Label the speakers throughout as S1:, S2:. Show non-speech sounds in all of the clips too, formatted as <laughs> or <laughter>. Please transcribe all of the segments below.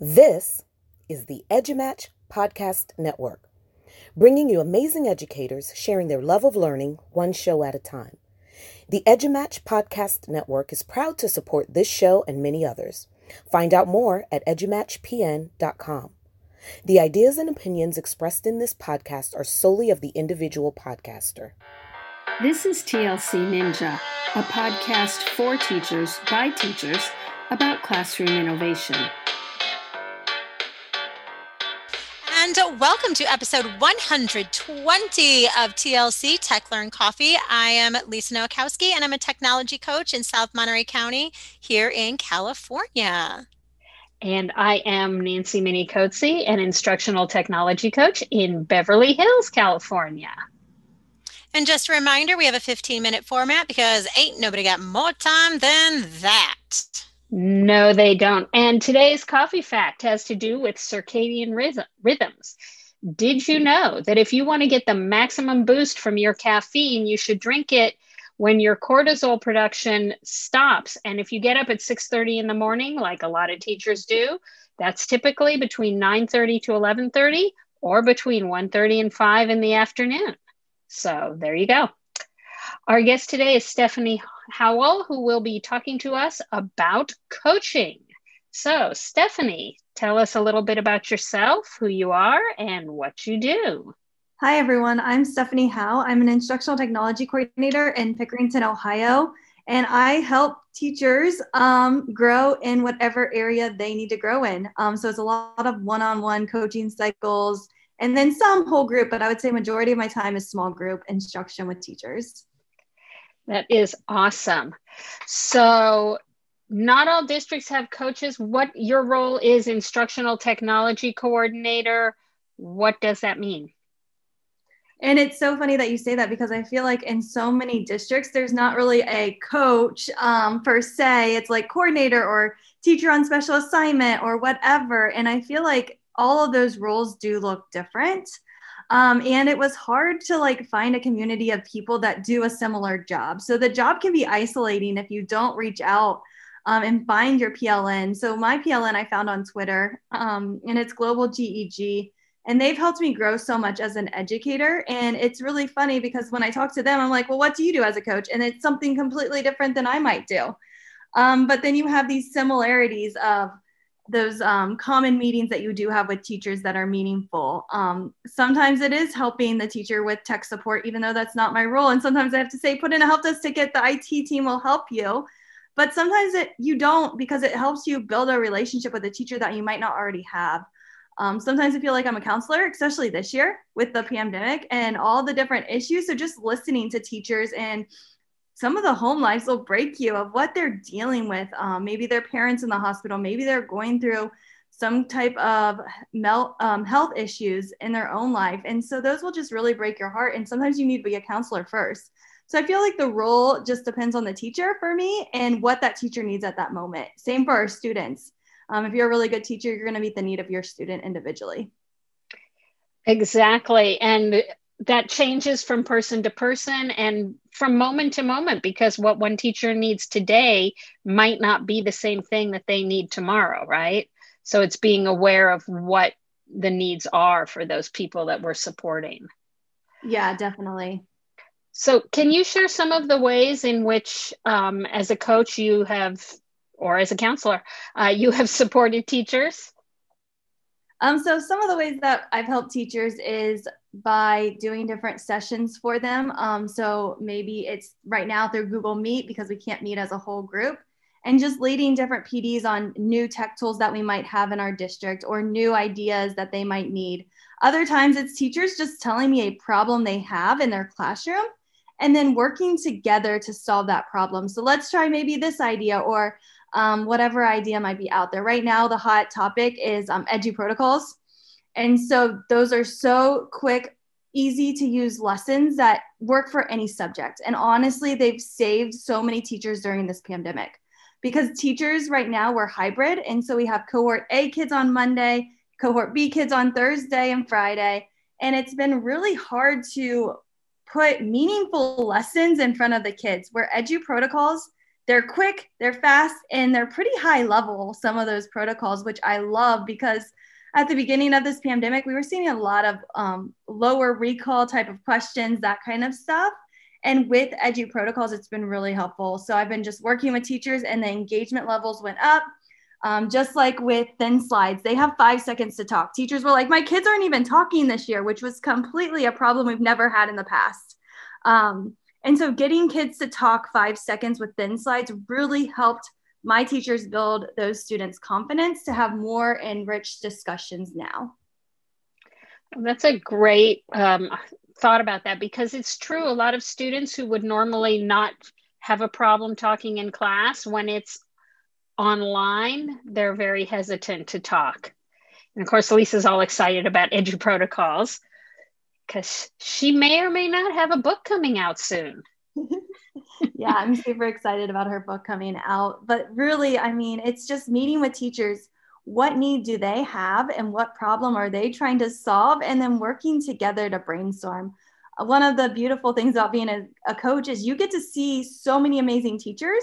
S1: This is the EduMatch Podcast Network, bringing you amazing educators sharing their love of learning one show at a time. The EduMatch Podcast Network is proud to support this show and many others. Find out more at edumatchpn.com. The ideas and opinions expressed in this podcast are solely of the individual podcaster.
S2: This is TLC Ninja, a podcast for teachers by teachers about classroom innovation.
S3: And welcome to episode 120 of TLC Tech Learn Coffee. I am Lisa Nowakowski, and I'm a technology coach in South Monterey County here in California.
S4: And I am Nancy Minicozzi, an instructional technology coach in Beverly Hills, California.
S3: And just a reminder, we have a 15 minute format because ain't nobody got more time than that.
S4: No, they don't. And today's coffee fact has to do with circadian rhythms. Did you know that if you want to get the maximum boost from your caffeine, you should drink it when your cortisol production stops and if you get up at 6:30 in the morning like a lot of teachers do that's typically between 9:30 to 11:30 or between 1:30 and 5 in the afternoon so there you go our guest today is Stephanie Howell who will be talking to us about coaching so Stephanie tell us a little bit about yourself who you are and what you do
S5: Hi, everyone. I'm Stephanie Howell. I'm an instructional technology coordinator in Pickerington, Ohio, and I help teachers um, grow in whatever area they need to grow in. Um, so it's a lot of one on one coaching cycles and then some whole group, but I would say majority of my time is small group instruction with teachers.
S4: That is awesome. So, not all districts have coaches. What your role is instructional technology coordinator. What does that mean?
S5: And it's so funny that you say that because I feel like in so many districts, there's not really a coach um, per se. It's like coordinator or teacher on special assignment or whatever. And I feel like all of those roles do look different. Um, and it was hard to like find a community of people that do a similar job. So the job can be isolating if you don't reach out um, and find your PLN. So my PLN I found on Twitter, um, and it's Global GEG and they've helped me grow so much as an educator and it's really funny because when i talk to them i'm like well what do you do as a coach and it's something completely different than i might do um, but then you have these similarities of those um, common meetings that you do have with teachers that are meaningful. Um, sometimes it is helping the teacher with tech support even though that's not my role. And sometimes i have to say put in a help desk ticket. The it team will help you. But sometimes it you don't because it helps you build a relationship with a teacher that you might not already have. Um, sometimes I feel like I'm a counselor, especially this year with the pandemic and all the different issues. So just listening to teachers and some of the home lives will break you of what they're dealing with. Um, maybe their parents in the hospital, maybe they're going through some type of um, health issues in their own life. And so those will just really break your heart. And sometimes you need to be a counselor first. So I feel like the role just depends on the teacher for me and what that teacher needs at that moment. Same for our students. Um, if you're a really good teacher, you're going to meet the need of your student individually.
S4: Exactly. And that changes from person to person and from moment to moment because what one teacher needs today might not be the same thing that they need tomorrow, right? So it's being aware of what the needs are for those people that we're supporting.
S5: Yeah, definitely.
S4: So, can you share some of the ways in which, um, as a coach, you have or as a counselor, uh, you have supported teachers?
S5: Um, so some of the ways that I've helped teachers is by doing different sessions for them. Um, so maybe it's right now through Google Meet because we can't meet as a whole group and just leading different PDs on new tech tools that we might have in our district or new ideas that they might need. Other times it's teachers just telling me a problem they have in their classroom and then working together to solve that problem. So let's try maybe this idea or um, whatever idea might be out there. Right now, the hot topic is um, edu protocols. And so those are so quick, easy to use lessons that work for any subject. And honestly, they've saved so many teachers during this pandemic because teachers right now we're hybrid. And so we have cohort A kids on Monday, cohort B kids on Thursday and Friday. And it's been really hard to put meaningful lessons in front of the kids where edu protocols they're quick, they're fast, and they're pretty high level, some of those protocols, which I love because at the beginning of this pandemic, we were seeing a lot of um, lower recall type of questions, that kind of stuff. And with Edu protocols, it's been really helpful. So I've been just working with teachers, and the engagement levels went up. Um, just like with thin slides, they have five seconds to talk. Teachers were like, My kids aren't even talking this year, which was completely a problem we've never had in the past. Um, and so getting kids to talk five seconds with thin slides really helped my teachers build those students' confidence to have more enriched discussions now.
S4: That's a great um, thought about that because it's true. A lot of students who would normally not have a problem talking in class, when it's online, they're very hesitant to talk. And of course, Lisa's all excited about Edu protocols because she may or may not have a book coming out soon. <laughs>
S5: yeah, I'm super excited about her book coming out. But really, I mean, it's just meeting with teachers. What need do they have and what problem are they trying to solve? And then working together to brainstorm. Uh, one of the beautiful things about being a, a coach is you get to see so many amazing teachers.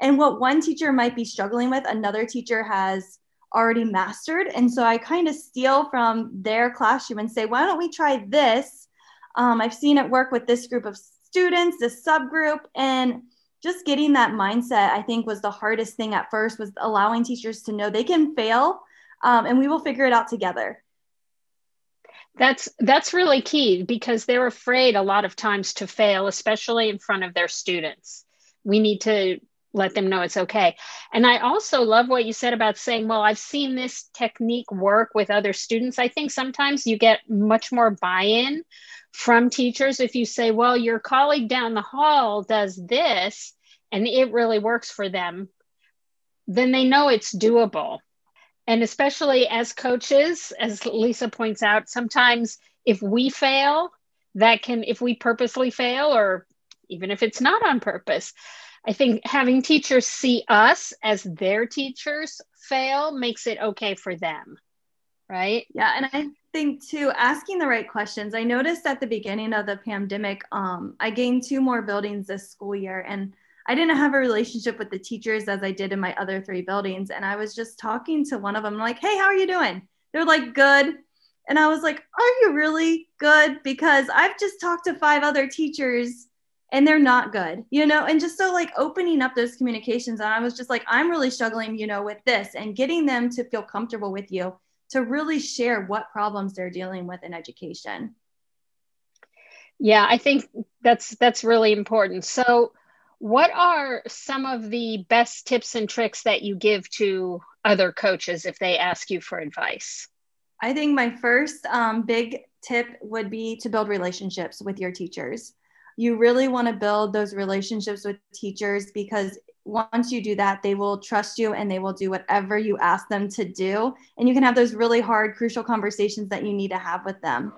S5: And what one teacher might be struggling with, another teacher has already mastered. And so I kind of steal from their classroom and say, why don't we try this? Um, I've seen it work with this group of students, this subgroup, and just getting that mindset, I think, was the hardest thing at first, was allowing teachers to know they can fail um, and we will figure it out together.
S4: That's that's really key because they're afraid a lot of times to fail, especially in front of their students. We need to let them know it's okay. And I also love what you said about saying, well, I've seen this technique work with other students. I think sometimes you get much more buy in from teachers if you say, well, your colleague down the hall does this and it really works for them, then they know it's doable. And especially as coaches, as Lisa points out, sometimes if we fail, that can, if we purposely fail, or even if it's not on purpose, I think having teachers see us as their teachers fail makes it okay for them. Right.
S5: Yeah. And I think too, asking the right questions. I noticed at the beginning of the pandemic, um, I gained two more buildings this school year and I didn't have a relationship with the teachers as I did in my other three buildings. And I was just talking to one of them, like, hey, how are you doing? They're like, good. And I was like, are you really good? Because I've just talked to five other teachers and they're not good, you know, and just so like opening up those communications. And I was just like, I'm really struggling, you know, with this and getting them to feel comfortable with you to really share what problems they're dealing with in education.
S4: Yeah, I think that's that's really important. So, what are some of the best tips and tricks that you give to other coaches if they ask you for advice?
S5: I think my first um, big tip would be to build relationships with your teachers you really want to build those relationships with teachers because once you do that, they will trust you and they will do whatever you ask them to do. And you can have those really hard, crucial conversations that you need to have with them.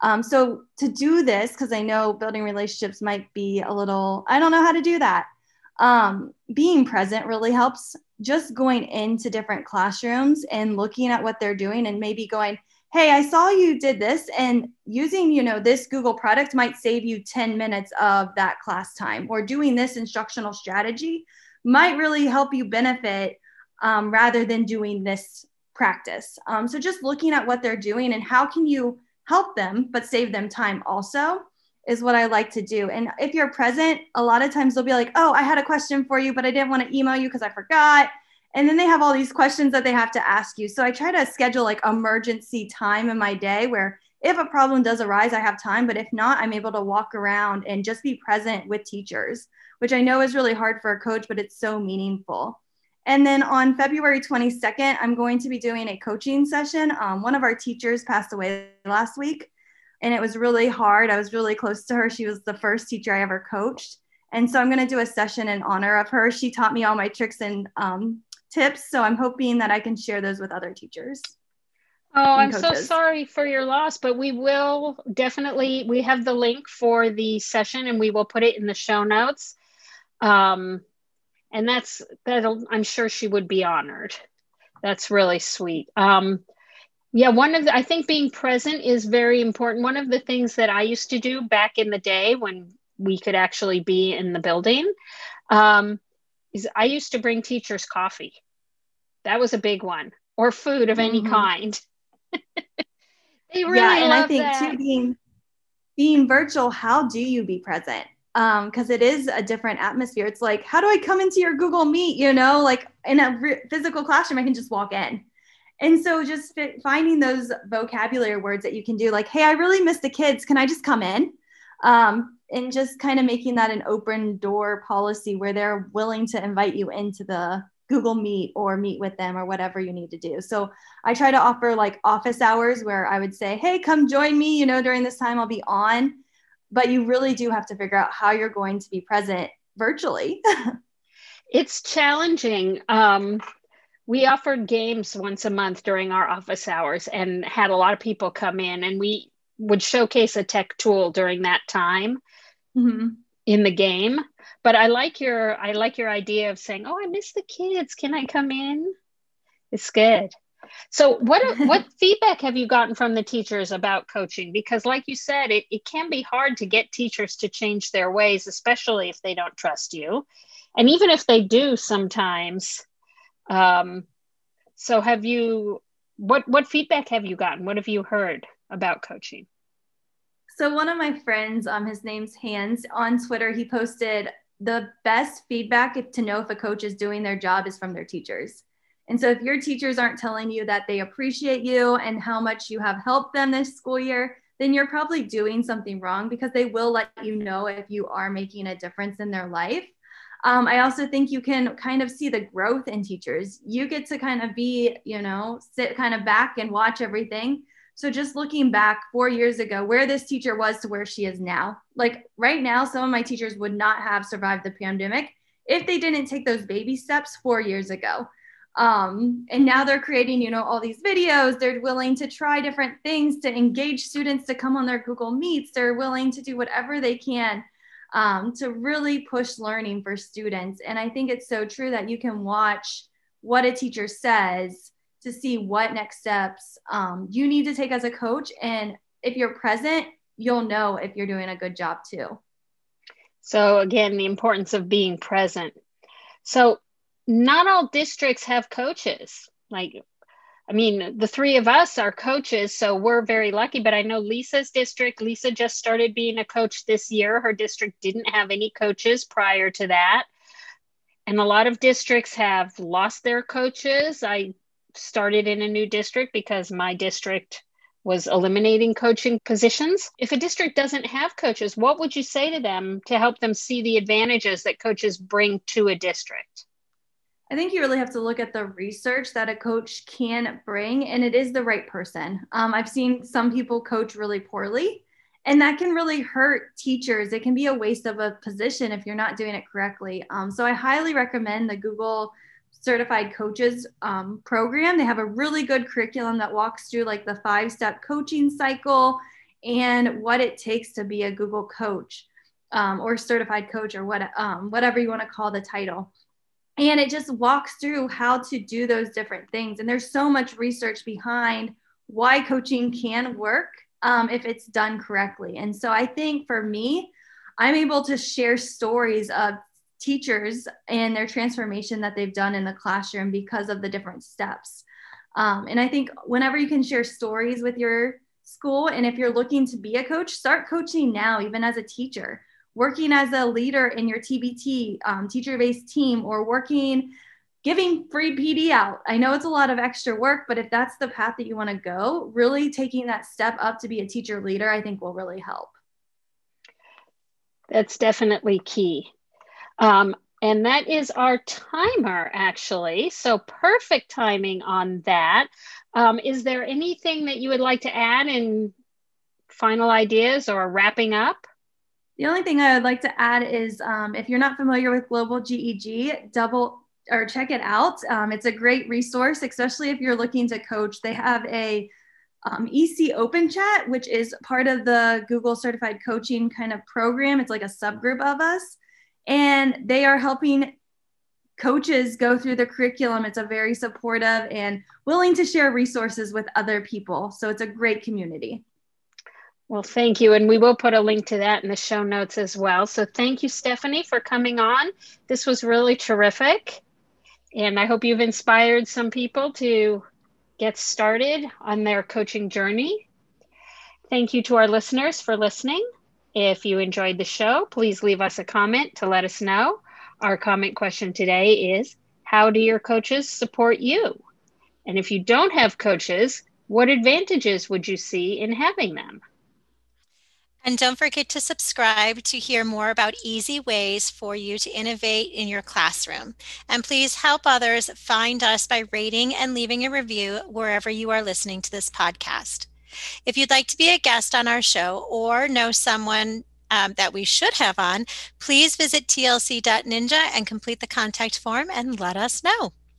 S5: Um, so, to do this, because I know building relationships might be a little, I don't know how to do that. Um, being present really helps. Just going into different classrooms and looking at what they're doing and maybe going, hey i saw you did this and using you know this google product might save you 10 minutes of that class time or doing this instructional strategy might really help you benefit um, rather than doing this practice. Um, so just looking at what they're doing and how can you help them but save them time also is what i like to do. And if you're present a lot of times they'll be like oh i had a question for you but i didn't want to email you because i forgot and then they have all these questions that they have to ask you. So i try to schedule like emergency time in my day where if a problem does arise i have time. But if not i'm able to walk around and just be present with teachers which i know is really hard for a coach but it's so meaningful. And then on february 22nd i'm going to be doing a coaching session. Um, one of our teachers passed away last week and it was really hard. I was really close to her. She was the first teacher i ever coached. And so i'm going to do a session in honor of her. She taught me all my tricks and um, tips. So I'm hoping that I can share those with other teachers.
S4: Oh, I'm so sorry for your loss, but we will definitely we have the link for the session and we will put it in the show notes. Um, and that's that'll I'm sure she would be honored. That's really sweet. Um, yeah, one of the, I think being present is very important. One of the things that I used to do back in the day when we could actually be in the building um, is I used to bring teachers coffee. That was a big one, or food of any mm-hmm. kind. <laughs>
S5: they really yeah, and I think that. too being being virtual, how do you be present? because um, it is a different atmosphere. It's like, how do I come into your Google Meet? You know, like in a re- physical classroom, I can just walk in. And so just fit, finding those vocabulary words that you can do, like, hey, I really miss the kids. Can I just come in? Um, and just kind of making that an open door policy where they're willing to invite you into the Google Meet or meet with them or whatever you need to do. So I try to offer like office hours where I would say, hey, come join me. You know, during this time I'll be on but you really do have to figure out how you're going to be present virtually. <laughs>
S4: it's challenging. Um, we offered games once a month during our office hours and had a lot of people come in, and we would showcase a tech tool during that time mm-hmm. in the game. But I like your I like your idea of saying, "Oh, I miss the kids. Can I come in?" It's good. So what <laughs> what feedback have you gotten from the teachers about coaching? Because like you said, it, it can be hard to get teachers to change their ways, especially if they don't trust you. And even if they do sometimes. Um, so have you what what feedback have you gotten? What have you heard about coaching?
S5: So one of my friends, um, his name's Hans, on Twitter, he posted the best feedback to know if a coach is doing their job is from their teachers. And so if your teachers aren't telling you that they appreciate you and how much you have helped them this school year, then you're probably doing something wrong because they will let you know if you are making a difference in their life. Um, I also think you can kind of see the growth in teachers. You get to kind of be, you know, sit kind of back and watch everything. So just looking back four years ago, where this teacher was to where she is now, like right now, some of my teachers would not have survived the pandemic if they didn't take those baby steps four years ago. Um, and now they're creating, you know, all these videos. They're willing to try different things to engage students to come on their Google Meets. They're willing to do whatever they can um, to really push learning for students. And I think it's so true that you can watch what a teacher says to see what next steps um, you need to take as a coach. And if you're present, you'll know if you're doing a good job too.
S4: So, again, the importance of being present. So, not all districts have coaches. Like, I mean, the three of us are coaches, so we're very lucky. But I know Lisa's district, Lisa just started being a coach this year. Her district didn't have any coaches prior to that. And a lot of districts have lost their coaches. I started in a new district because my district was eliminating coaching positions. If a district doesn't have coaches, what would you say to them to help them see the advantages that coaches bring to a district?
S5: I think you really have to look at the research that a coach can bring, and it is the right person. Um, I've seen some people coach really poorly, and that can really hurt teachers. It can be a waste of a position if you're not doing it correctly. Um, so I highly recommend the Google Certified Coaches um, program. They have a really good curriculum that walks through like the five step coaching cycle and what it takes to be a Google coach um, or certified coach or what, um, whatever you want to call the title. And it just walks through how to do those different things. And there's so much research behind why coaching can work um, if it's done correctly. And so i think for me i'm able to share stories of teachers and their transformation that they've done in the classroom because of the different steps um, and i think whenever you can share stories with your school and if you're looking to be a coach start coaching now even as a teacher working as a leader in your TBT um, teacher based team or working giving free PD out. I know it's a lot of extra work, but if that's the path that you want to go, really taking that step up to be a teacher leader, I think will really help.
S4: That's definitely key. Um, and that is our timer, actually. So perfect timing on that. Um, is there anything that you would like to add in final ideas or wrapping up?
S5: The only thing I would like to add is um, if you're not familiar with Global GEG, double or check it out. Um, it's a great resource, especially if you're looking to coach. They have a um, EC Open Chat, which is part of the Google Certified Coaching kind of program. It's like a subgroup of us, and they are helping coaches go through the curriculum. It's a very supportive and willing to share resources with other people. So it's a great community.
S4: Well, thank you. And we will put a link to that in the show notes as well. So thank you, Stephanie, for coming on. This was really terrific. And I hope you've inspired some people to get started on their coaching journey. Thank you to our listeners for listening. If you enjoyed the show, please leave us a comment to let us know. Our comment question today is How do your coaches support you? And if you don't have coaches, what advantages would you see in having them?
S3: And don't forget to subscribe to hear more about easy ways for you to innovate in your classroom. And please help others find us by rating and leaving a review wherever you are listening to this podcast. If you'd like to be a guest on our show or know someone um, that we should have on, please visit tlc.ninja and complete the contact form and let us know.